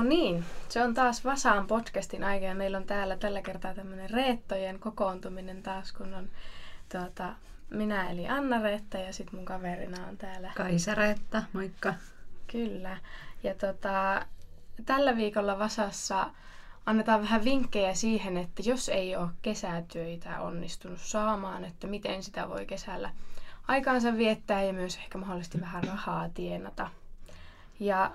No niin, se on taas Vasaan podcastin aika ja meillä on täällä tällä kertaa tämmöinen Reettojen kokoontuminen taas, kun on tuota, minä eli Anna Reetta ja sitten mun kaverina on täällä Kaisa Reetta, moikka. Kyllä. Ja tota, tällä viikolla Vasassa annetaan vähän vinkkejä siihen, että jos ei ole kesätyöitä onnistunut saamaan, että miten sitä voi kesällä aikaansa viettää ja myös ehkä mahdollisesti vähän rahaa tienata. Ja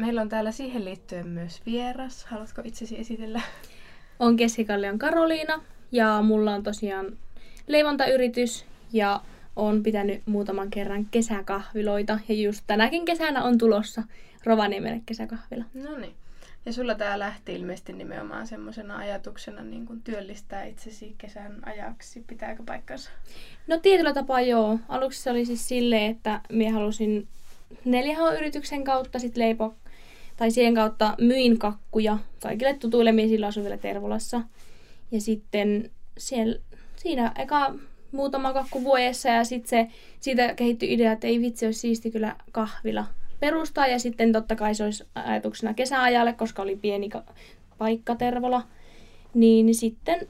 meillä on täällä siihen liittyen myös vieras. Haluatko itsesi esitellä? On Kessikallion Karoliina ja mulla on tosiaan leivontayritys ja on pitänyt muutaman kerran kesäkahviloita ja just tänäkin kesänä on tulossa Rovaniemelle kesäkahvila. No niin. Ja sulla tämä lähti ilmeisesti nimenomaan semmoisena ajatuksena niin kuin työllistää itsesi kesän ajaksi. Pitääkö paikkansa? No tietyllä tapaa joo. Aluksi se oli siis silleen, että minä halusin 4H-yrityksen kautta sit leipo, tai siihen kautta myin kakkuja kaikille tutuille. Asuin vielä Tervolassa. Ja sitten siellä, siinä eka muutama kakku vuodessa ja sitten siitä kehittyi idea, että ei vitsi, olisi siisti kyllä kahvila perustaa ja sitten totta kai se olisi ajatuksena kesäajalle, koska oli pieni paikka Tervola. Niin sitten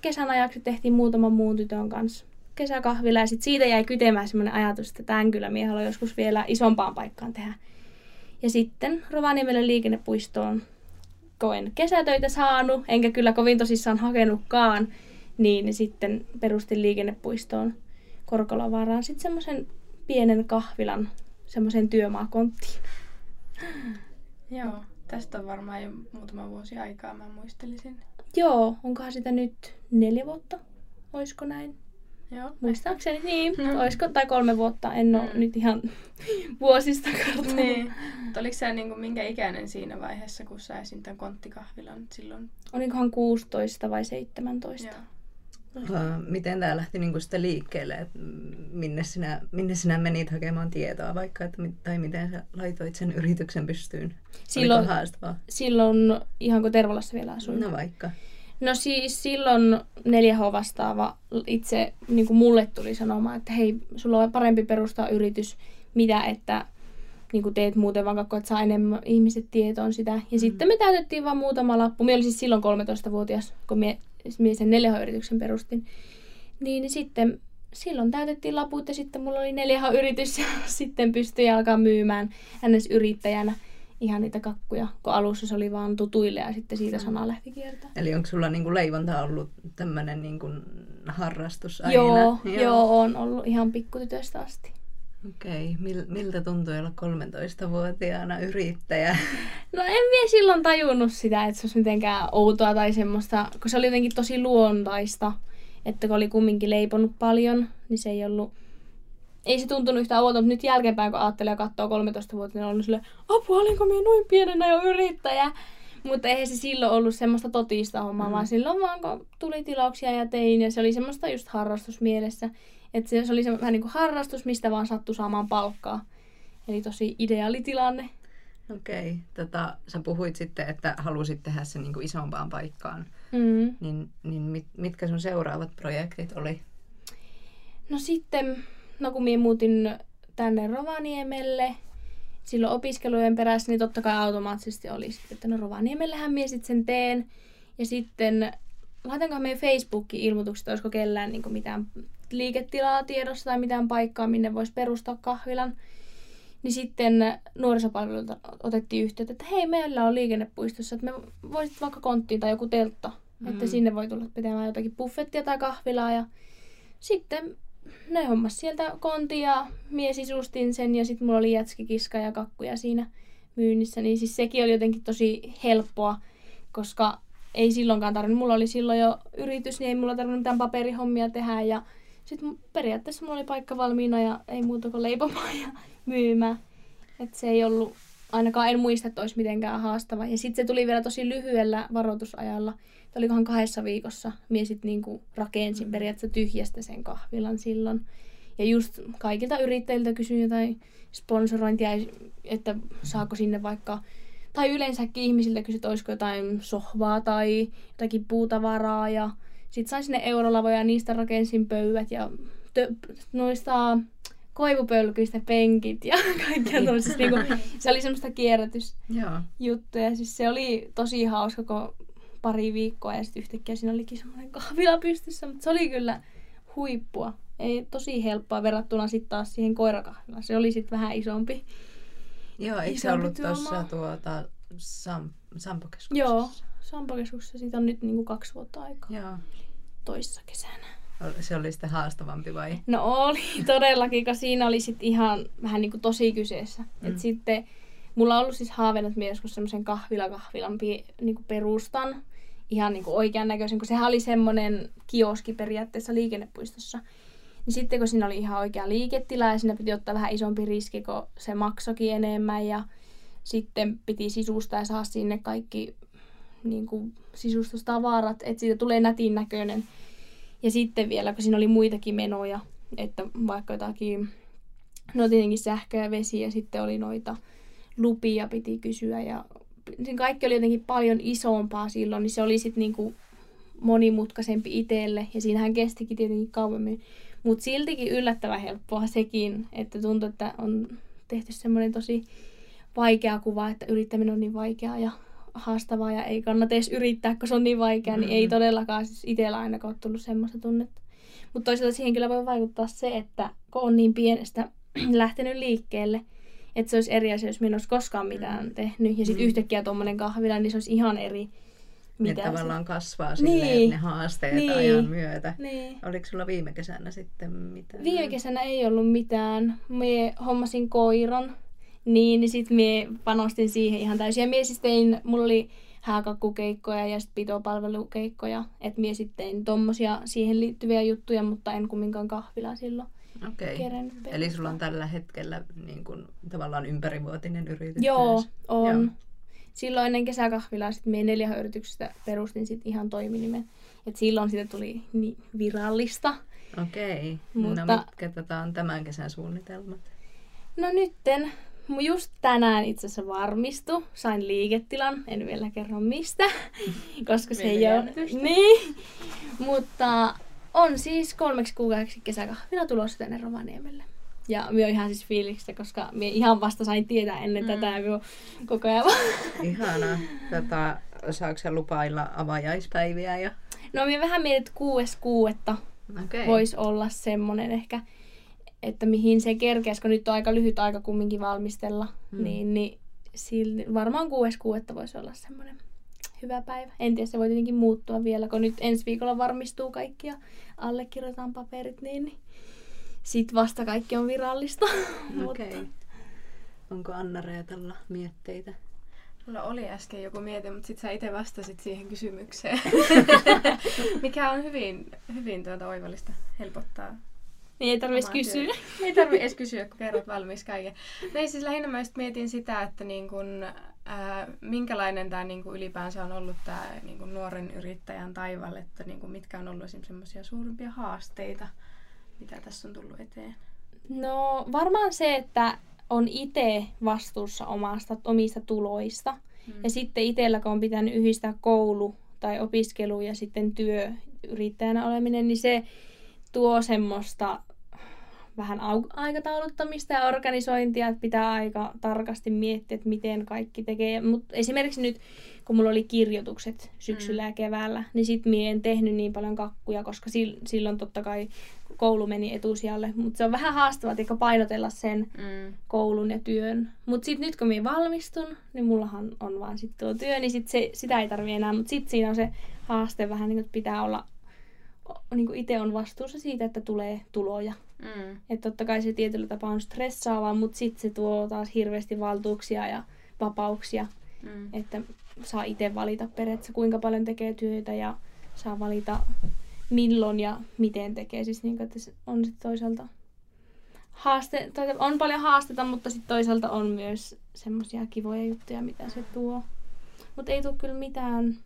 kesän ajaksi tehtiin muutaman muun tytön kanssa kesäkahvila ja sitten siitä jäi kytemään semmoinen ajatus, että tämän kyllä minä joskus vielä isompaan paikkaan tehdä. Ja sitten Rovaniemelle liikennepuistoon koen kesätöitä saanut, enkä kyllä kovin tosissaan hakenutkaan, niin sitten perustin liikennepuistoon Korkolavaaraan sitten semmoisen pienen kahvilan semmoisen työmaakonttiin. Joo, tästä on varmaan jo muutama vuosi aikaa, mä muistelisin. Joo, onkohan sitä nyt neljä vuotta? Oisko näin? Joo. Muistaakseni niin. No. Oisko, tai kolme vuotta, en ole mm. nyt ihan vuosista kartalla. Niin. oliko sä niin kuin, minkä ikäinen siinä vaiheessa, kun sä esin tämän konttikahvilan silloin? Olinkohan 16 vai 17? Joo. Miten tämä lähti niinku sitten liikkeelle, että minne sinä, minne sinä menit hakemaan tietoa vaikka, että, tai miten sä laitoit sen yrityksen pystyyn? Silloin, silloin ihan kun Tervolassa vielä asuin. No vaikka. No siis silloin 4H vastaava itse niin kuin mulle tuli sanomaan, että hei, sulla on parempi perustaa yritys, mitä että niin kuin teet muuten vaan että saa enemmän ihmiset tietoon sitä. Ja mm. sitten me täytettiin vaan muutama lappu. Minä olin siis silloin 13-vuotias, kun mie, mie sen 4H-yrityksen perustin. Niin, sitten silloin täytettiin laput ja sitten mulla oli 4H-yritys ja sitten pystyi alkaa myymään NS-yrittäjänä ihan niitä kakkuja, kun alussa se oli vaan tutuille ja sitten siitä sana lähti kiertää. Eli onko sulla niinku leivonta ollut tämmöinen niinku harrastus aina? Joo, joo. joo, on ollut ihan pikkutytöstä asti. Okei, okay. Mil, miltä tuntui olla 13-vuotiaana yrittäjä? No en vielä silloin tajunnut sitä, että se olisi mitenkään outoa tai semmoista, kun se oli jotenkin tosi luontaista. Että kun oli kumminkin leiponut paljon, niin se ei ollut ei se tuntunut yhtään outoa, mutta nyt jälkeenpäin, kun ajattelee ja katsoo 13 vuotta, niin on sille, apua, olinko minä noin pienenä jo yrittäjä? Mutta eihän se silloin ollut semmoista totista hommaa, mm. vaan silloin vaan kun tuli tilauksia ja tein, ja se oli semmoista just harrastusmielessä. Että se, se oli se, vähän niin kuin harrastus, mistä vaan sattui saamaan palkkaa. Eli tosi ideaali tilanne. Okei. Okay. Tota, sä puhuit sitten, että halusit tehdä sen niin kuin isompaan paikkaan. Mm. Niin, niin mit, mitkä sun seuraavat projektit oli? No sitten no kun minä muutin tänne Rovaniemelle silloin opiskelujen perässä, niin totta kai automaattisesti oli sitten, että no Rovaniemellähän minä sitten sen teen. Ja sitten laitankohan meidän Facebookin ilmoitukset, olisiko kellään niin mitään liiketilaa tiedossa tai mitään paikkaa, minne voisi perustaa kahvilan. Niin sitten nuorisopalvelulta otettiin yhteyttä, että hei, meillä on liikennepuistossa, että me voisit vaikka konttiin tai joku teltta, mm. että sinne voi tulla pitämään jotakin buffettia tai kahvilaa. Ja sitten ne hommas sieltä konti ja mie sisustin sen ja sitten mulla oli jätskikiska ja kakkuja siinä myynnissä. Niin siis sekin oli jotenkin tosi helppoa, koska ei silloinkaan tarvinnut. Mulla oli silloin jo yritys, niin ei mulla tarvinnut mitään paperihommia tehdä ja sitten periaatteessa mulla oli paikka valmiina ja ei muuta kuin leipomaan ja myymään. Et se ei ollut, ainakaan en muista, että olisi mitenkään haastava. Ja sitten se tuli vielä tosi lyhyellä varoitusajalla olikohan kahdessa viikossa, mie sitten niinku rakensin mm. periaatteessa tyhjästä sen kahvilan silloin. Ja just kaikilta yrittäjiltä kysyin jotain sponsorointia, että saako sinne vaikka, tai yleensäkin ihmisiltä kysyin, että olisiko jotain sohvaa tai jotakin puutavaraa. Ja sitten sain sinne eurolavoja ja niistä rakensin pöydät ja tö, noista koivupölkyistä penkit ja kaikkea tuollaisista. Niinku, se oli semmoista kierrätysjuttuja. Siis se oli tosi hauska, kun pari viikkoa ja sitten yhtäkkiä siinä olikin semmoinen kahvila pystyssä, mutta se oli kyllä huippua. Ei tosi helppoa verrattuna sitten taas siihen koirakahvilaan. Se oli sitten vähän isompi. Joo, eikö se ollut tuossa tuota, Sam, Sampokeskuksessa? Joo, Sampokeskuksessa. Siitä on nyt niinku kaksi vuotta aikaa. Joo. Toissa kesänä. Se oli sitten haastavampi vai? No oli todellakin, koska siinä oli sitten ihan vähän niin kuin tosi kyseessä. Mm. Et sitten mulla on ollut siis haaveena, että joskus semmoisen kahvila-kahvilan niin kuin perustan ihan niin kuin oikean näköisen, kun sehän oli semmoinen kioski periaatteessa liikennepuistossa. Niin sitten kun siinä oli ihan oikea liiketila ja siinä piti ottaa vähän isompi riski, kun se maksokin enemmän ja sitten piti sisustaa ja saada sinne kaikki niin kuin sisustustavarat, että siitä tulee nätin näköinen. Ja sitten vielä, kun siinä oli muitakin menoja, että vaikka jotakin, no tietenkin sähkö ja vesi ja sitten oli noita lupia piti kysyä ja sen kaikki oli jotenkin paljon isompaa silloin, niin se oli sitten niinku monimutkaisempi itselle ja siinähän kestikin tietenkin kauemmin. Mutta siltikin yllättävän helppoa sekin, että tuntuu, että on tehty semmoinen tosi vaikea kuva, että yrittäminen on niin vaikeaa ja haastavaa ja ei kannata edes yrittää, kun se on niin vaikeaa, niin mm-hmm. ei todellakaan siis itsellä ainakaan ole tullut semmoista tunnetta. Mutta toisaalta siihen kyllä voi vaikuttaa se, että kun on niin pienestä lähtenyt liikkeelle, että se olisi eri asia, jos minä en olisi koskaan mitään mm. tehnyt. Ja sitten mm. yhtäkkiä tuommoinen kahvila, niin se olisi ihan eri. Mitä ne tavallaan se... kasvaa silleen, niin. ne haasteet niin. ajan myötä. Niin. Oliko sulla viime kesänä sitten mitään? Viime kesänä ei ollut mitään. Mie hommasin koiran, niin, niin sitten mie panostin siihen ihan täysin. Ja mie siis tein, mulla oli hääkakkukeikkoja ja sitten pitopalvelukeikkoja. Että mie sitten tein tommosia siihen liittyviä juttuja, mutta en kumminkaan kahvila silloin. Okei. Okay. Eli sulla on tällä hetkellä niin kun, tavallaan ympärivuotinen yritys Joo, myös. on. Joo. Silloin ennen kesäkahvilaa sitten meidän neljä yrityksestä perustin sit ihan toiminimen. Et silloin siitä tuli niin virallista. Okei. No Mutta... No mitkä tätä on tämän kesän suunnitelmat? No nytten just tänään itse asiassa varmistu. Sain liiketilan, en vielä kerro mistä, koska se ei ole... Niin, mutta on siis kolmeksi kuukaudeksi kesäkahvila tulossa tänne Rovaniemelle. Ja minä ihan siis fiilistä, koska minä ihan vasta sain tietää ennen mm. tätä, kun koko ajan Ihana. Tota, saako se lupailla avajaispäiviä? Ja... No minä vähän mietin, että kuudes kuudetta okay. voisi olla semmoinen ehkä, että mihin se kerkeäisi, kun nyt on aika lyhyt aika kumminkin valmistella, mm. niin, niin silti, varmaan kuudes kuudetta voisi olla semmoinen hyvä päivä. En tiedä, se voi tietenkin muuttua vielä, kun nyt ensi viikolla varmistuu kaikki ja allekirjoitetaan paperit, niin, niin sit vasta kaikki on virallista. Okei. Okay. Onko Anna Reetalla mietteitä? Mulla oli äsken joku miete, mutta sitten sä itse vastasit siihen kysymykseen. Mikä on hyvin, hyvin tuota oivallista, helpottaa niin ei tarvitsisi kysyä. Ei tarvitse edes kysyä, kun kerrot valmis kaiken. No ei, siis lähinnä mä mietin sitä, että niin kun, ää, minkälainen tämä niin ylipäänsä on ollut tämä niin nuoren yrittäjän taival, että niin mitkä on ollut semmoisia suurimpia haasteita, mitä tässä on tullut eteen? No varmaan se, että on itse vastuussa omasta, omista tuloista. Hmm. Ja sitten itsellä, kun on pitänyt yhdistää koulu tai opiskelu ja sitten työ yrittäjänä oleminen, niin se tuo semmoista vähän aikatauluttamista ja organisointia, että pitää aika tarkasti miettiä, että miten kaikki tekee. Mutta esimerkiksi nyt, kun mulla oli kirjoitukset syksyllä mm. ja keväällä, niin sit mie en tehnyt niin paljon kakkuja, koska silloin totta kai koulu meni etusijalle. Mutta se on vähän haastavaa että painotella sen mm. koulun ja työn. Mutta sitten nyt kun minä valmistun, niin mullahan on vaan sit tuo työ, niin sit se, sitä ei tarvi enää. Mutta sitten siinä on se haaste vähän, niin että pitää olla niin kuin itse on vastuussa siitä, että tulee tuloja. Mm. Että totta kai se tietyllä tapaa on stressaavaa, mutta sitten se tuo taas hirveästi valtuuksia ja vapauksia. Mm. Että saa itse valita periaatteessa kuinka paljon tekee työtä ja saa valita milloin ja miten tekee. Siis niin kuin, että se on sitten toisaalta haaste, tai on paljon haasteita, mutta sitten toisaalta on myös semmoisia kivoja juttuja, mitä se tuo. Mutta ei tule kyllä mitään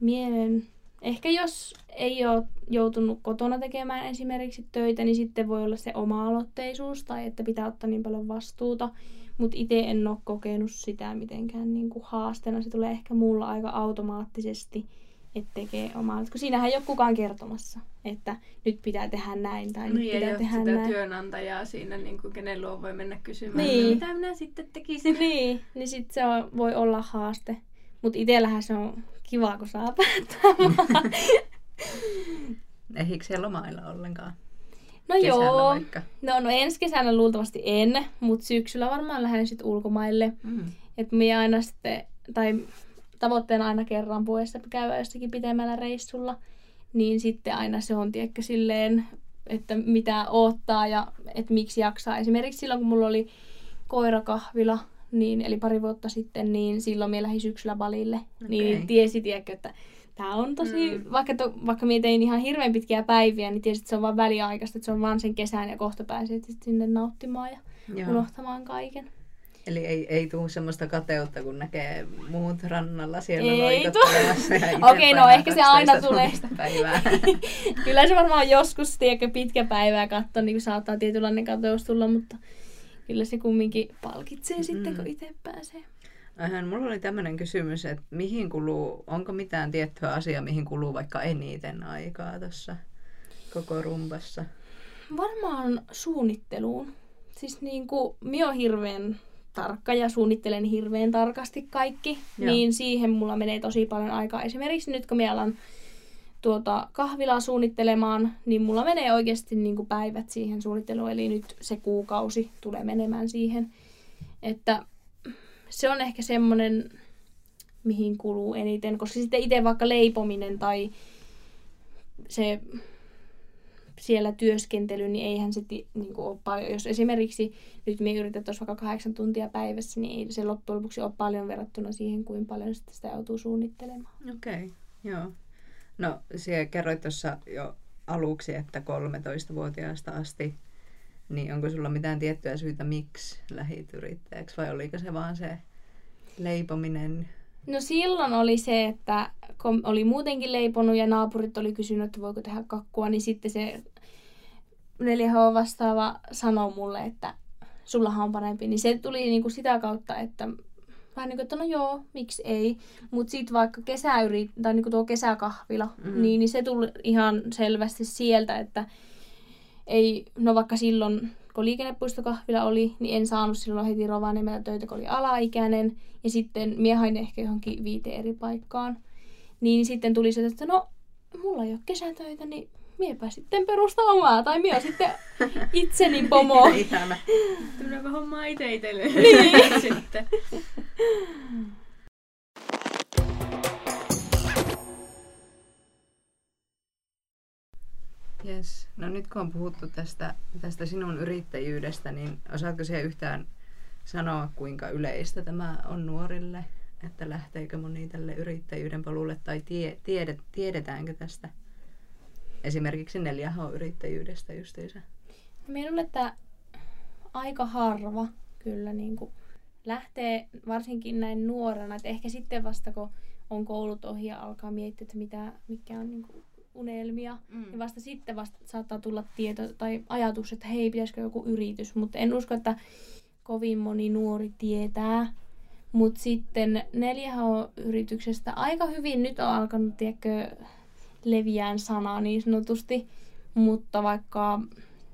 mielen Ehkä jos ei ole joutunut kotona tekemään esimerkiksi töitä, niin sitten voi olla se oma-aloitteisuus tai että pitää ottaa niin paljon vastuuta. Mutta itse en ole kokenut sitä mitenkään niin kuin haasteena. Se tulee ehkä mulla aika automaattisesti. että tekee omaa. Kun siinähän ei ole kukaan kertomassa, että nyt pitää tehdä näin tai nyt Niin, ei pitää ole tehdä sitä näin. työnantajaa siinä, niin kuin, kenen luo voi mennä kysymään, Niin. että mitä minä sitten tekisin. Niin, niin sit se on, voi olla haaste. Mutta itsellähän se on kiva, kun saa päättää. Ehdikö siellä lomailla ollenkaan? No Kesällä joo. vaikka. No, no ensi kesänä luultavasti en, mutta syksyllä varmaan lähden sitten ulkomaille. Mm. Että minä aina sitten, tai tavoitteena aina kerran vuodessa käydä jossakin pitemmällä reissulla. Niin sitten aina se on, tiedätkö, silleen, että mitä odottaa ja että miksi jaksaa. Esimerkiksi silloin, kun mulla oli koirakahvila, niin, eli pari vuotta sitten, niin silloin minä lähdin syksyllä balille. Okay. Niin tiesi, tiedätkö, että tämä on tosi, Mm. vaikka, to, vaikka minä tein ihan hirveän pitkiä päiviä, niin tiesit, että se on vain väliaikaista, että se on vaan sen kesän ja kohta pääset sit sinne nauttimaan ja Joo. unohtamaan kaiken. Eli ei, ei tule semmoista kateutta, kun näkee muut rannalla siellä Ei loikottelemassa. Okei, no ehkä se aina 12 tulee. Päivää. Kyllä se varmaan joskus, tiedätkö, pitkä päivää katsoa, niin saattaa tietynlainen kateus tulla, mutta kyllä se kumminkin palkitsee mm. sitten, kun itse pääsee. Aihan, mulla oli tämmöinen kysymys, että mihin kuluu, onko mitään tiettyä asiaa, mihin kuluu vaikka eniten aikaa tuossa koko rumpassa? Varmaan suunnitteluun. Siis niin kuin, minä olen hirveän tarkka ja suunnittelen hirveän tarkasti kaikki, Joo. Niin siihen mulla menee tosi paljon aikaa. Esimerkiksi nyt kun minä alan tuota kahvilaa suunnittelemaan, niin mulla menee oikeasti niin kuin päivät siihen suunnitteluun, eli nyt se kuukausi tulee menemään siihen. Että se on ehkä semmoinen, mihin kuluu eniten, koska sitten itse vaikka leipominen tai se siellä työskentely, niin eihän se niin kuin ole paljon. Jos esimerkiksi nyt me yritettäisiin vaikka kahdeksan tuntia päivässä, niin ei se loppujen lopuksi ole paljon verrattuna siihen, kuin paljon sitä joutuu suunnittelemaan. Okei, okay, joo. No, siellä kerroit tuossa jo aluksi, että 13-vuotiaasta asti, niin onko sulla mitään tiettyä syytä, miksi lähit yrittäjäksi, vai oliko se vaan se leipominen? No silloin oli se, että kun oli muutenkin leiponut ja naapurit oli kysynyt, että voiko tehdä kakkua, niin sitten se 4H vastaava sanoi mulle, että sullahan on parempi. Niin se tuli niinku sitä kautta, että vähän niin kuin, että no joo, miksi ei. Mutta sitten vaikka kesäyri, tai niinku tuo kesäkahvila, Mm. niin, niin se tuli ihan selvästi sieltä, että ei, no vaikka silloin, kun liikennepuistokahvila oli, niin en saanut silloin heti Rovaniemellä töitä, kun oli alaikäinen. Ja sitten mie hain ehkä johonkin viiteen eri paikkaan. Niin sitten tuli se, että no, mulla ei ole kesätöitä, niin miepä sitten perusta omaa. Tai mie sitten itseni pomo. Ihana. Tämmöinen hommaa itse itselle. Niin. sitten. Yes. No nyt kun on puhuttu tästä, tästä sinun yrittäjyydestä, niin osaatko siihen yhtään sanoa, kuinka yleistä tämä on nuorille? Että lähteekö moni tälle yrittäjyyden polulle tai tie, tiedet, tiedetäänkö tästä? Esimerkiksi 4H-yrittäjyydestä justiinsa. Minä luulen, että aika harva kyllä niin kuin lähtee varsinkin näin nuorena. Että ehkä sitten vasta kun on koulut ohi ja alkaa miettiä, että mitä, mikä on niin kuin unelmia, Mm. niin vasta sitten vasta saattaa tulla tieto tai ajatus, että hei, pitäisikö joku yritys. Mutta en usko, että kovin moni nuori tietää. Mutta sitten 4H-yrityksestä aika hyvin nyt on alkanut, tiedätkö, leviään sana niin sanotusti. Mutta vaikka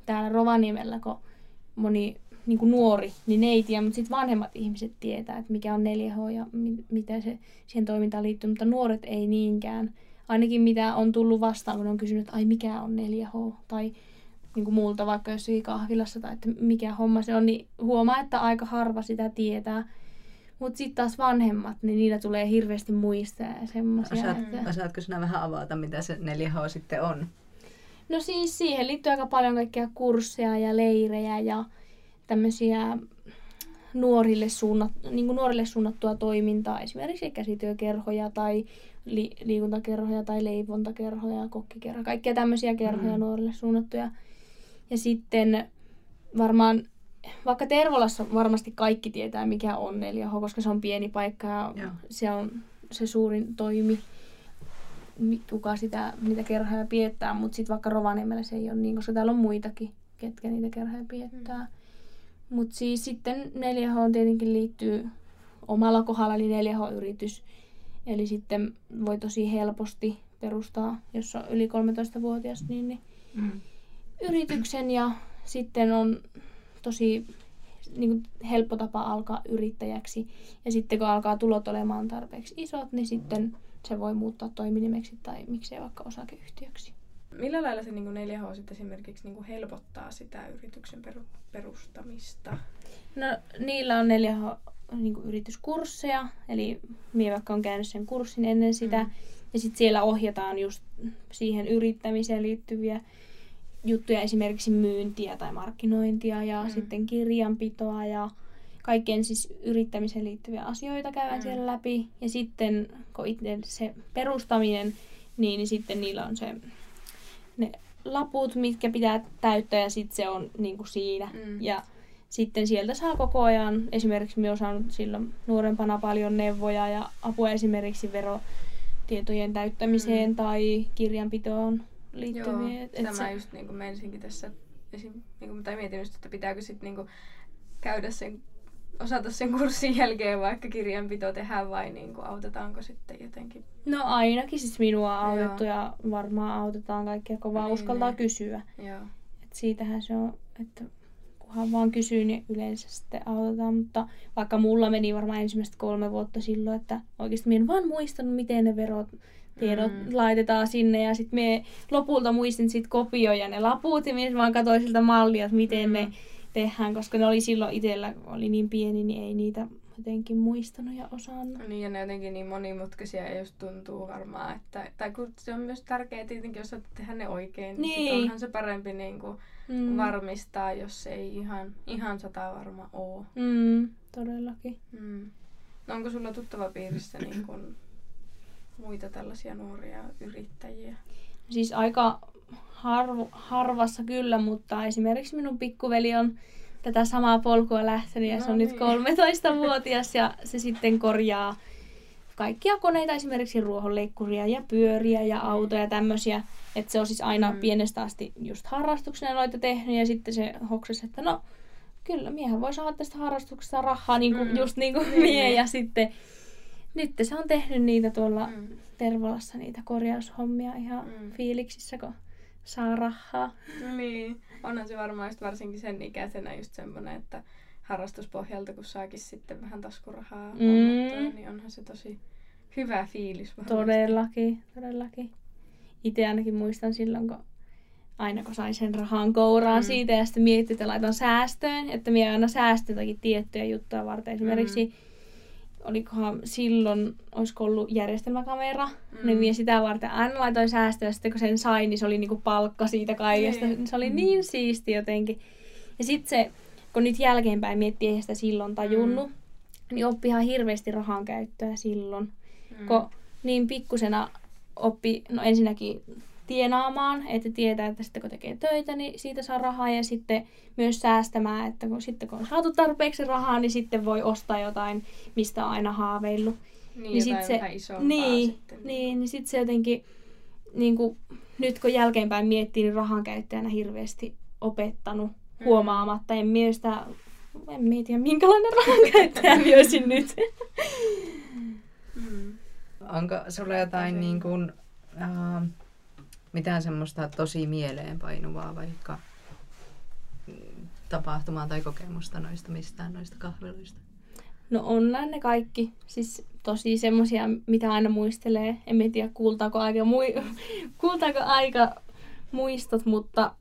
täällä Rovaniemellä, kun moni niin kuin nuori, niin ne ei tiedä, mutta sitten vanhemmat ihmiset tietää, että mikä on 4H ja mi- mitä se siihen toimintaan liittyy, mutta nuoret ei niinkään. Ainakin mitä on tullut vastaan, kun on kysynyt, että ai mikä on 4H, tai niin kuin muulta vaikka jossakin kahvilassa, tai että mikä homma se on, niin huomaa, että aika harva sitä tietää. Mutta sitten taas vanhemmat, niin niillä tulee hirveästi muistaa ja semmoisia. Osaat, Että... osaatko sinä vähän avata, mitä se 4H sitten on? No siis siihen liittyy aika paljon kaikkia kursseja ja leirejä ja tämmöisiä nuorille, suunnat, niin kuin nuorille suunnattua toimintaa, esimerkiksi käsityökerhoja tai li, liikuntakerhoja tai leivontakerhoja, kokkikerhoja, kaikkia tämmöisiä kerhoja Mm. nuorille suunnattuja. Ja sitten varmaan, vaikka Tervolassa varmasti kaikki tietää mikä on 4H, koska se on pieni paikka ja Joo. se on se suurin toimi, mi- kuka sitä, niitä kerhoja piettää, mutta sitten vaikka Rovaniemellä se ei ole niin, koska täällä on muitakin, ketkä niitä kerhoja piettää. Mm. Mutta siis sitten 4H tietenkin liittyy omalla kohdalla, eli 4H-yritys. Eli sitten voi tosi helposti perustaa, jos on yli 13-vuotias, niin, niin Mm. yrityksen ja sitten on tosi niin kuin helppo tapa alkaa yrittäjäksi. Ja sitten kun alkaa tulot olemaan tarpeeksi isot, niin sitten se voi muuttaa toiminimeksi tai miksei vaikka osakeyhtiöksi. Millä lailla se niin 4H sit esimerkiksi niin helpottaa sitä yrityksen peru- perustamista? No niillä on neljä niin kuin yrityskursseja, eli minä vaikka on käynyt sen kurssin ennen sitä, Mm. ja sitten siellä ohjataan just siihen yrittämiseen liittyviä juttuja, esimerkiksi myyntiä tai markkinointia ja Mm. sitten kirjanpitoa ja kaikkeen siis yrittämiseen liittyviä asioita käydään Mm. siellä läpi. Ja sitten kun itse se perustaminen, niin, niin sitten niillä on se ne laput, mitkä pitää täyttää ja sitten se on niin kuin siinä. Mm. Ja sitten sieltä saa koko ajan, esimerkiksi minä olen saanut silloin nuorempana paljon neuvoja ja apua esimerkiksi verotietojen täyttämiseen Mm. tai kirjanpitoon Joo, liittyviä. Et- et se- just niin kuin menisinkin tässä, esim, niin kuin, tai mietin just, että pitääkö sitten niin kuin käydä sen, osata sen kurssin jälkeen vaikka kirjanpito tehdä vai niin kuin autetaanko sitten jotenkin? No ainakin siis minua on Joo. autettu ja varmaan autetaan kaikkia, kun vaan Niin, uskaltaa niin. kysyä. Joo. Et siitähän se on, että kunhan vaan kysyy, niin yleensä sitten autetaan. Mutta vaikka mulla meni varmaan ensimmäistä kolme vuotta silloin, että oikeasti minä en vaan muistanut, miten ne verot tiedot Mm. laitetaan sinne ja sitten me lopulta muistin sitten kopioja ne laput ja minä vaan katsoin siltä mallia, että miten Mm. mm. ne tehdään, koska ne oli silloin itsellä, oli niin pieni, niin ei niitä jotenkin muistanut ja osannut. Niin ja ne jotenkin niin monimutkaisia ja just tuntuu varmaan, että, tai kun se on myös tärkeää tietenkin, jos osaat tehdä ne oikein, niin, Niin. onhan se parempi niin kuin Mm. varmistaa, jos ei ihan, ihan sata varma ole. Mm, todellakin. Mm. No onko sulla tuttava piirissä niin kuin muita tällaisia nuoria yrittäjiä? Siis aika harv- harvassa kyllä, mutta esimerkiksi minun pikkuveli on tätä samaa polkua lähtenyt ja No se on niin. nyt 13-vuotias ja se sitten korjaa kaikkia koneita, esimerkiksi ruohonleikkuria ja pyöriä ja autoja ja tämmöisiä. Että se on siis aina Mm. pienestä asti just harrastuksena noita tehnyt ja sitten se hoksasi, että no kyllä miehän voi saada tästä harrastuksesta rahaa niin kuin, Mm. just niin kuin Niin, mie niin. ja sitten nyt se on tehnyt niitä tuolla Mm. Tervolassa niitä korjaushommia ihan Mm. mm. fiiliksissä, kun saa rahaa. Niin, onhan se varmaan just varsinkin sen ikäisenä just semmoinen, että harrastuspohjalta kun saakin sitten vähän taskurahaa Mm. hommattua, niin onhan se tosi hyvä fiilis varmasti. Todellakin, todellakin. Itse ainakin muistan silloin, kun aina kun sain sen rahan kouraan Mm. siitä ja sitten mietin, että laitan säästöön, että minä aina säästän jotakin tiettyjä juttuja varten. Esimerkiksi Mm. Olikohan silloin, olisiko ollut järjestelmäkamera, Mm. mm. niin minä sitä varten aina laitoin säästöä, ja sitten kun sen sain, niin se oli niinku palkka siitä kaikesta. Niin. Niin. Se oli niin siisti jotenkin. Ja sitten se, kun nyt jälkeenpäin miettii, eihän sitä silloin tajunnut, mm. niin oppi ihan hirveästi rahan käyttöä silloin. Mm. Mm. Kun niin pikkusena oppi, no ensinnäkin tienaamaan, että tietää, että sitten kun tekee töitä, niin siitä saa rahaa ja sitten myös säästämään, että kun, sitten kun on saatu tarpeeksi rahaa, niin sitten voi ostaa jotain, mistä on aina haaveillut. niin, niin niin sit se- Niin, sitten. niin, niin sitten se jotenkin, niin kuin, nyt kun jälkeenpäin miettii, niin rahan käyttäjänä hirveästi opettanut Mm. huomaamatta. En mielestä, en mietiä minkälainen rahan käyttäjä olisin nyt. Mm. Onko sulla jotain niin kuin, äh, mitään semmoista tosi mieleenpainuvaa vaikka mm, tapahtumaa tai kokemusta noista mistään noista kahviloista? No on ne kaikki. Siis tosi semmosia, mitä aina muistelee. En tiedä, kuultaako aika, mui, kuultaako aika muistot, mutta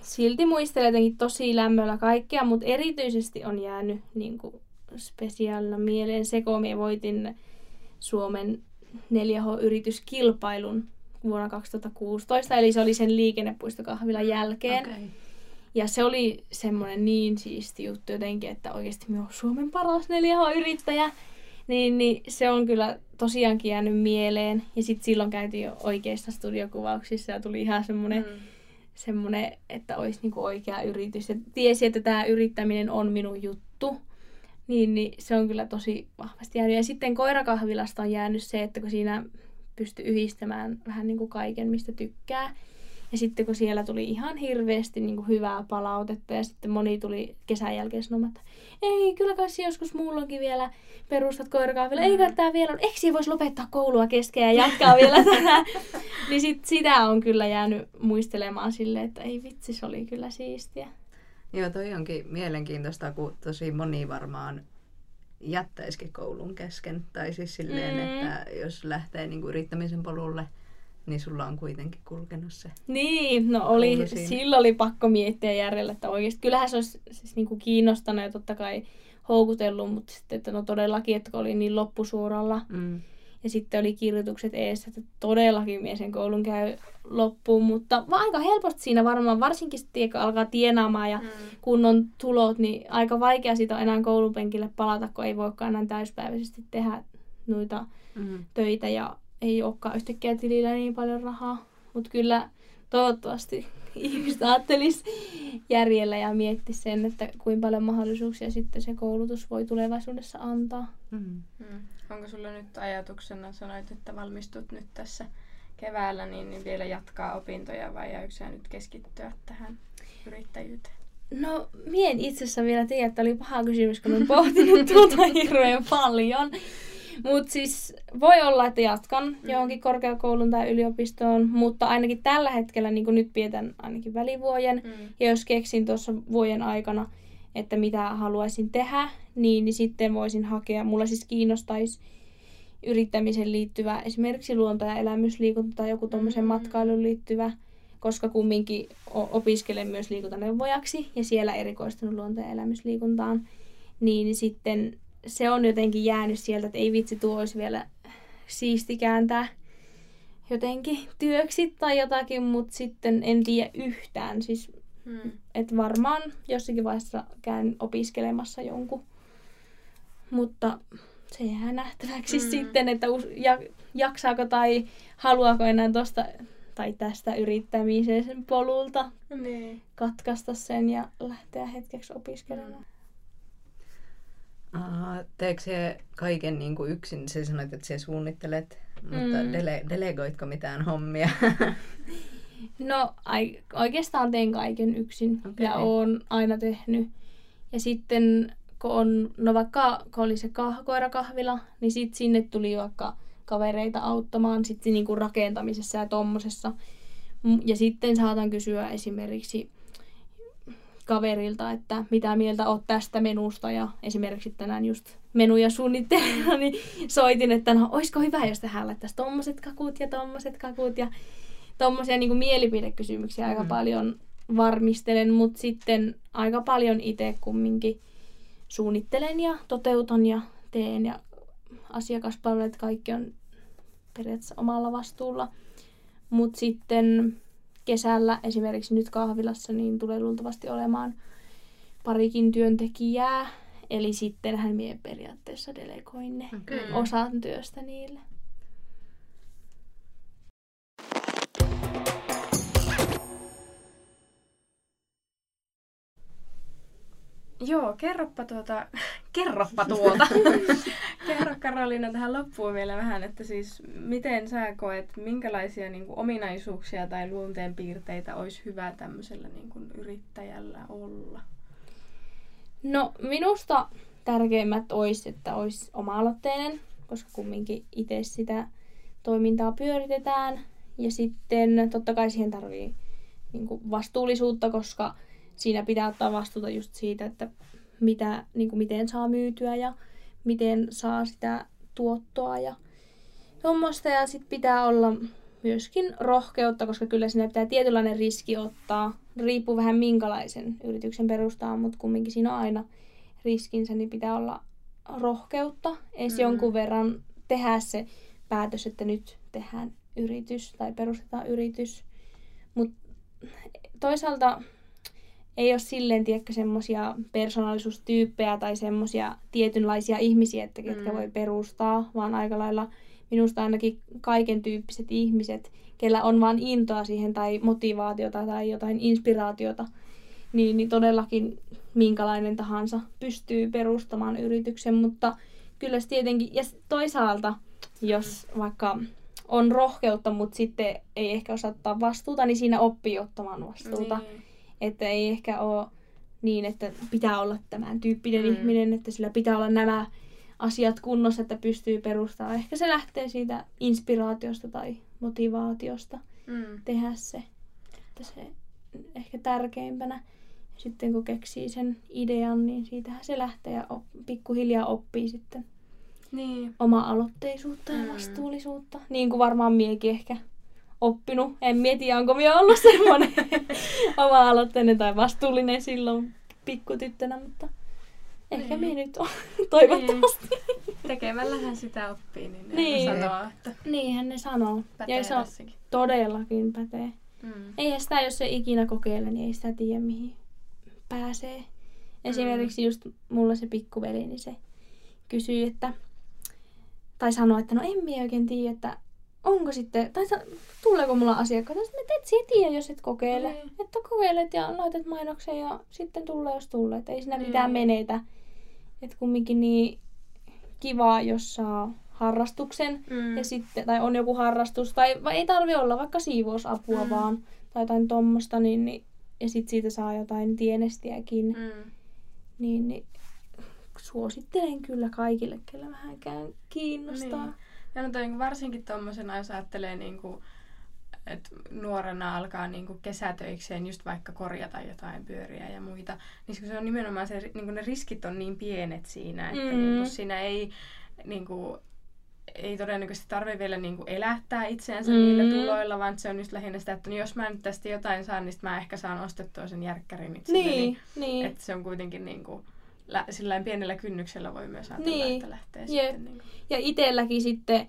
silti muistelee jotenkin tosi lämmöllä kaikkea, mutta erityisesti on jäänyt niin kuin spesiaalina mieleen se, kun minä voitin Suomen 4H-yrityskilpailun vuonna 2016, eli se oli sen liikennepuistokahvilan jälkeen. Okei. Ja se oli semmoinen niin siisti juttu jotenkin, että oikeasti minä olen Suomen paras 4H-yrittäjä. Niin, niin se on kyllä tosiaankin jäänyt mieleen. Ja sitten silloin käytiin jo oikeissa studiokuvauksissa ja tuli ihan semmoinen, mm. Mm. semmoinen että olisi niinku oikea yritys. Ja tiesi, että tämä yrittäminen on minun juttu. Niin, niin se on kyllä tosi vahvasti jäänyt. Ja sitten koirakahvilasta on jäänyt se, että kun siinä pystyy yhdistämään vähän niin kuin kaiken, mistä tykkää. Ja sitten kun siellä tuli ihan hirveästi niin kuin hyvää palautetta ja sitten moni tuli kesän jälkeen sanomaan, että ei, kyllä kai joskus muulloinkin vielä perustat. Mm. Ei kai tää vielä, eikö siellä voisi lopettaa koulua kesken ja jatkaa vielä tätä. niin sit, sitä on kyllä jäänyt muistelemaan sille, että ei vitsi, se oli kyllä siistiä. Joo, toi onkin mielenkiintoista, kun tosi moni varmaan jättäisikin koulun kesken. Tai siis silleen, mm. että jos lähtee niinku yrittämisen polulle, niin sulla on kuitenkin kulkenut se. Niin, no oli, silloin oli pakko miettiä järjellä, että oikeasti kyllähän se olisi siis niinku kiinnostanut ja totta kai houkutellut, mutta sitten että no todellakin, että kun oli niin loppusuoralla. Mm. Ja sitten oli kirjoitukset eessä, että todellakin mies sen koulun käy loppuun, mutta aika helposti siinä varmaan, varsinkin sitten kun alkaa tienaamaan ja mm. kun on tulot, niin aika vaikea siitä on enää koulupenkille palata, kun ei voikaan enää täyspäiväisesti tehdä noita mm. töitä ja ei olekaan yhtäkkiä tilillä niin paljon rahaa. Mutta kyllä toivottavasti ihmiset ajattelisi järjellä ja mietti sen, että kuinka paljon mahdollisuuksia sitten se koulutus voi tulevaisuudessa antaa. Mm. Mm. Onko sulla nyt ajatuksena, sanoit, että valmistut nyt tässä keväällä, niin, niin vielä jatkaa opintoja vai jääkö nyt keskittyä tähän yrittäjyyteen? No, mien itse asiassa vielä tiedä, että oli paha kysymys, kun olen pohtinut tuota hirveän paljon. Mutta siis voi olla, että jatkan mm. johonkin korkeakoulun tai yliopistoon, mutta ainakin tällä hetkellä niin nyt pietän ainakin välivuoden. Mm. Ja jos keksin tuossa vuoden aikana, että mitä haluaisin tehdä, niin, niin sitten voisin hakea. Mulla siis kiinnostaisi yrittämiseen liittyvä esimerkiksi luonto- ja elämysliikunta tai joku tuommoisen mm. matkailuun liittyvä, koska kumminkin opiskelen myös liikuntaneuvojaksi ja siellä erikoistunut luonto- ja elämysliikuntaan, niin sitten se on jotenkin jäänyt sieltä, että ei vitsi, tuo olisi vielä siisti kääntää jotenkin työksi tai jotakin, mutta sitten en tiedä yhtään. Siis, hmm. että varmaan jossakin vaiheessa käyn opiskelemassa jonkun. Mutta se jää nähtäväksi hmm. sitten, että jaksaako tai haluaako enää tosta tai tästä yrittämisen polulta niin. katkaista sen ja lähteä hetkeksi opiskelemaan. Hmm. Aha, teekö se kaiken niin kuin yksin? Se sanoit, että se suunnittelet, mutta mm. dele- delegoitko mitään hommia? no ai, oikeastaan teen kaiken yksin okay. ja oon aina tehnyt. Ja sitten kun on, no vaikka kun oli se kah- koirakahvila, niin sitten sinne tuli vaikka kavereita auttamaan sitten niinku rakentamisessa ja tommosessa. Ja sitten saatan kysyä esimerkiksi kaverilta, että mitä mieltä oot tästä menusta. Ja esimerkiksi tänään just menuja suunnittelin, niin soitin, että no, olisiko hyvä, jos tähän laittaisi tommoset kakut ja tommoset kakut. Ja tommosia niin mielipidekysymyksiä aika mm. paljon varmistelen, mutta sitten aika paljon itse kumminkin suunnittelen ja toteutan ja teen ja asiakaspalvelut kaikki on periaatteessa omalla vastuulla. Mutta sitten kesällä esimerkiksi nyt kahvilassa niin tulee luultavasti olemaan parikin työntekijää. Eli sitten hän mie periaatteessa delegoin ne okay. osan työstä niille. Joo, kerroppa tuota, kerroppa tuota. Kerro Karoliina tähän loppuun vielä vähän, että siis miten sä koet, minkälaisia niin kuin, ominaisuuksia tai luonteenpiirteitä olisi hyvä tämmöisellä niin kuin, yrittäjällä olla? No minusta tärkeimmät olisi, että olisi oma-aloitteinen, koska kumminkin itse sitä toimintaa pyöritetään. Ja sitten totta kai siihen tarvii niin kuin, vastuullisuutta, koska siinä pitää ottaa vastuuta just siitä, että mitä, niin kuin miten saa myytyä ja miten saa sitä tuottoa ja tuommoista. Ja sitten pitää olla myöskin rohkeutta, koska kyllä siinä pitää tietynlainen riski ottaa. Riippuu vähän minkälaisen yrityksen perustaa, mutta kumminkin siinä on aina riskinsä, niin pitää olla rohkeutta. Edes mm. jonkun verran tehdä se päätös, että nyt tehdään yritys tai perustetaan yritys. Mutta toisaalta ei ole silleen, tiedäkö, semmoisia persoonallisuustyyppejä tai semmoisia tietynlaisia ihmisiä, että ketkä mm. voi perustaa, vaan aika lailla minusta ainakin kaiken tyyppiset ihmiset, kellä on vaan intoa siihen tai motivaatiota tai jotain inspiraatiota, niin, niin todellakin minkälainen tahansa pystyy perustamaan yrityksen, mutta kyllä se tietenkin, ja toisaalta, jos vaikka on rohkeutta, mutta sitten ei ehkä osaa ottaa vastuuta, niin siinä oppii ottamaan vastuuta. Niin. Että ei ehkä ole niin, että pitää olla tämän tyyppinen Mm. ihminen, että sillä pitää olla nämä asiat kunnossa, että pystyy perustamaan. Ehkä se lähtee siitä inspiraatiosta tai motivaatiosta Mm. tehdä se. Että se ehkä tärkeimpänä. Sitten kun keksii sen idean, niin siitähän se lähtee ja op, pikkuhiljaa oppii sitten Niin. oma-aloitteisuutta ja Mm. vastuullisuutta. Niin kuin varmaan miekin ehkä oppinut. En mieti, onko minä ollut semmoinen oma-aloitteinen tai vastuullinen silloin pikkutyttönä, mutta ehkä Niin. minä nyt on toivottavasti. Tekemällähän sitä oppii, niin ne Niin. sanoo, että Niinhän ne sanoo. pätee Ja se on todellakin pätee. Mm. Eihän sitä, jos se ikinä kokeile, niin ei sitä tiedä, mihin pääsee. Esimerkiksi just mulla se pikkuveli, niin se kysyy, että, tai sanoo, että no en minä oikein tiedä, että onko sitten, tai sa- tuleeko mulla asiakkaita. Sitten että et sinä tiedä, jos et kokeile. Niin. Että kokeilet ja laitat mainoksen ja sitten tulee, jos tulee. Että ei siinä Niin. mitään menetä. Että kumminkin niin kivaa, jos saa harrastuksen Mm. ja sitten, tai on joku harrastus, tai vai ei tarvi olla vaikka siivousapua Mm. vaan, tai jotain tommosta, niin, niin ja sitten siitä saa jotain tienestiäkin, mm. Mm. niin, niin suosittelen kyllä kaikille, kellä vähänkään kiinnostaa. Niin. Ja no toi, varsinkin tuommoisena, jos ajattelee, niin kuin, että nuorena alkaa niin kuin kesätöikseen just vaikka korjata jotain pyöriä ja muita, niin kun se on nimenomaan se, niin kuin ne riskit on niin pienet siinä, että Mm. niin kuin siinä ei, niin kuin, ei todennäköisesti tarvitse vielä niin kuin elättää itseänsä Mm. niillä tuloilla, vaan se on just lähinnä sitä, että no jos mä nyt tästä jotain saan, niin mä ehkä saan ostettua sen järkkärin itselleni. Niin, niin. Että se on kuitenkin niin kuin, lä- sillain pienellä kynnyksellä voi myös ajatella, Niin. että lähtee Jep. sitten niin kuin, Ja itselläkin sitten,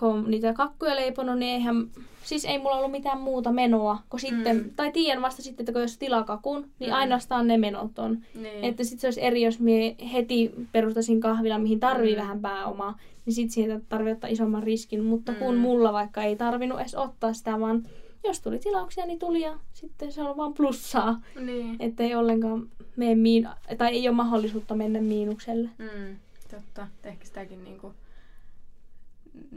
kun niitä kakkuja leiponut, niin eihän, siis ei mulla ollut mitään muuta menoa, kun sitten, Mm. tai tiedän vasta sitten, että kun jos tilakakun, niin Mm. ainoastaan ne menot on. niin. Että sitten se olisi eri, jos mie heti perustaisin kahvila, mihin tarvii Mm. vähän pääomaa, niin sitten siitä tarvii ottaa isomman riskin. Mutta kun Mm. mulla vaikka ei tarvinnut edes ottaa sitä, vaan jos tuli tilauksia, niin tuli ja sitten se on vaan plussaa. Niin. Että ei ollenkaan mene miin- tai ei ole mahdollisuutta mennä miinukselle. Mm, totta. Ehkä sitäkin niinku,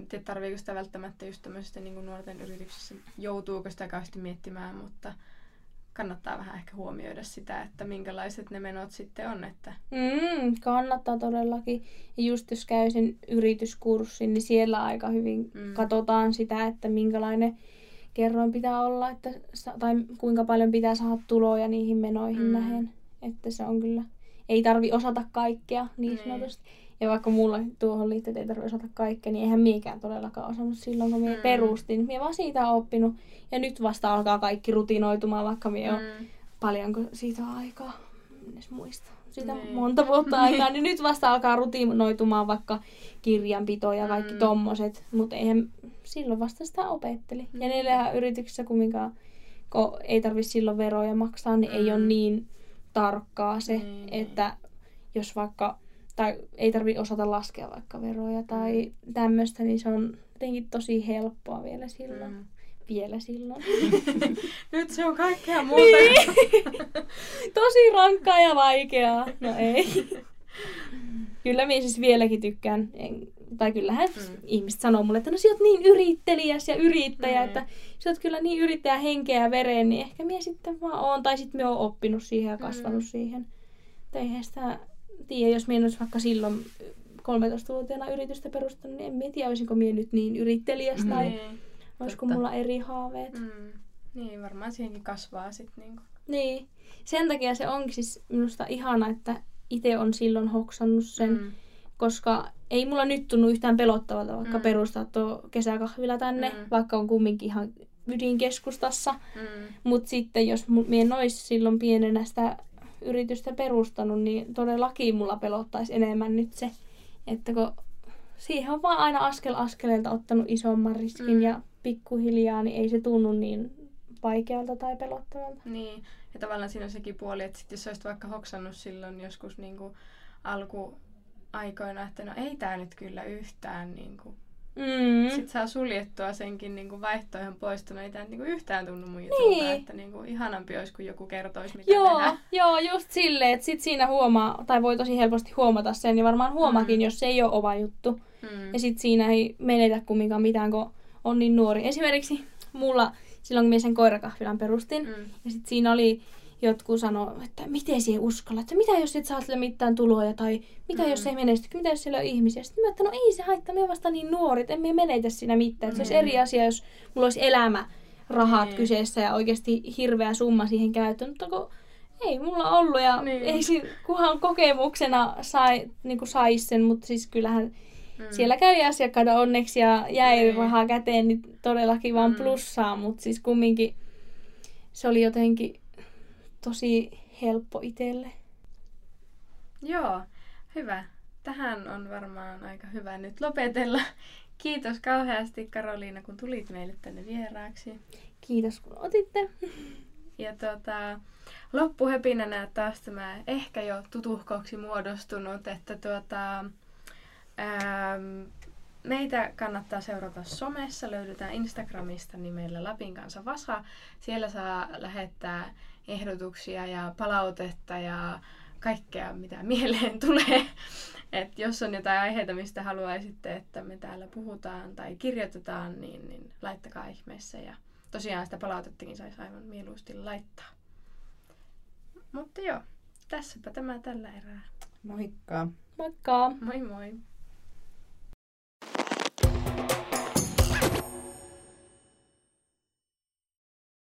tiedä tarviiko sitä välttämättä just tämmöisessä niinku nuorten yrityksissä, joutuuko sitä kauheasti miettimään, mutta kannattaa vähän ehkä huomioida sitä, että minkälaiset ne menot sitten on. Että, Mm, kannattaa todellakin. Ja just jos käy sen yrityskurssin, niin siellä aika hyvin mm. katsotaan sitä, että minkälainen kerroin pitää olla, että, tai kuinka paljon pitää saada tuloja niihin menoihin Mm. mm. nähen. Että se on kyllä, ei tarvi osata kaikkea niin sanotusti. Ja vaikka mulla tuohon liittyy, että ei tarvi osata kaikkea, niin eihän miekään todellakaan osannut silloin, kun minä Mm. mm. perustin. Minä vaan siitä olen oppinut. Ja nyt vasta alkaa kaikki rutinoitumaan, vaikka minä mm. mm, paljonko siitä on aikaa, en edes muista. Siitä Niin. niin. monta vuotta aikaa, niin nyt vasta alkaa rutinoitumaan vaikka kirjanpito ja kaikki Mm. mm. tommoset, mutta eihän silloin vasta sitä opetteli. Ja Mm. neljä yrityksessä kumminkaan, kun ei tarvi silloin veroja maksaa, niin mm. ei ole Mm. niin tarkkaa se, Niin, niin. että jos vaikka, tai ei tarvi osata laskea vaikka veroja tai Mm. tämmöistä, niin se on jotenkin tosi helppoa vielä silloin. mm. Vielä silloin. Nyt se on kaikkea muuta. Niin. Tosi rankkaa ja vaikeaa. No ei. Kyllä minä siis vieläkin tykkään. En, tai kyllähän Mm. mm. ihmiset sanoo mulle, että no sä oot niin yrittelijäs ja yrittäjä, Mm. että sä oot kyllä niin yrittäjä henkeä ja vereen, niin ehkä minä sitten vaan oon. Tai sitten minä oon oppinut siihen ja kasvanut Mm. siihen. Että eihän sitä tiedä, jos minä en olisi vaikka silloin 13-vuotiaana yritystä perustanut, niin en minä tiedä, olisinko minä nyt niin yrittelijäs tai Niin. Olisiko totta. mulla eri haaveet. Mm. Niin, varmaan siihenkin kasvaa sitten. Niinku. Niin. Sen takia se onkin siis minusta ihana, että itse on silloin hoksannut sen, mm. Koska ei mulla nyt tunnu yhtään pelottavalta vaikka Mm. perustaa tuo kesäkahvila tänne, Mm. vaikka on kumminkin ihan ydinkeskustassa. Mm. Mutta sitten jos mie en olisi silloin pienenä sitä yritystä perustanut, niin todellakin mulla pelottaisi enemmän nyt se, että kun siihen on vaan aina askel askeleelta ottanut isomman riskin mm. ja pikkuhiljaa, niin ei se tunnu niin vaikealta tai pelottavalta. Niin, ja tavallaan siinä on sekin puoli, että sit jos olisit vaikka hoksannut silloin joskus niin kuin alkuaikoina, että no ei tää nyt kyllä yhtään niin kuin, Mm. Sitten saa suljettua senkin niin kuin vaihtoehdon pois, no ei tämä niin kuin yhtään tunnu mun jutulta, Niin. että niin kuin ihanampi olisi, kun joku kertoisi, mitä Joo, tehdään. joo, just silleen, että sit siinä huomaa, tai voi tosi helposti huomata sen, ja varmaan huomaakin, Mm. jos se ei ole oma juttu. Mm. Ja sit siinä ei menetä kumminkaan mitään, kun on niin nuori. Esimerkiksi mulla silloin, kun minä sen koirakahvilan perustin, Mm. ja sitten siinä oli jotkut sano, että miten siihen uskalla, että mitä jos et saa sille mitään tuloja, tai mitä Mm. jos ei menesty, mitä jos siellä on ihmisiä. Sitten mä että no ei se haittaa, me vasta niin nuori, että emme menetä siinä mitään. Se olisi Mm. eri asia, jos mulla olisi elämä, rahat Niin. kyseessä ja oikeasti hirveä summa siihen käyttöön. Mutta kun ei mulla ollut ja Niin. ei kunhan kokemuksena sai, niin sais sen, mutta siis kyllähän Mm. siellä kävi asiakkaita onneksi ja jäi Niin. rahaa käteen, niin todellakin vaan Mm. plussaa, mutta siis kumminkin se oli jotenkin tosi helppo itselle. Joo, hyvä. Tähän on varmaan aika hyvä nyt lopetella. Kiitos kauheasti Karoliina, kun tulit meille tänne vieraaksi. Kiitos kun otitte. Ja tota, loppuhepinänä taas tämä ehkä jo tutuhkoksi muodostunut, että tuota, ähm, meitä kannattaa seurata somessa. Löydetään Instagramista nimellä Lapin kanssa Vasa. Siellä saa lähettää ehdotuksia ja palautetta ja kaikkea, mitä mieleen tulee. Et jos on jotain aiheita, mistä haluaisitte, että me täällä puhutaan tai kirjoitetaan, niin, niin laittakaa ihmeessä. Ja tosiaan sitä palautettakin saisi aivan mieluusti laittaa. Mutta joo, tässäpä tämä tällä erää. Moikka! Moikka! Moi moi!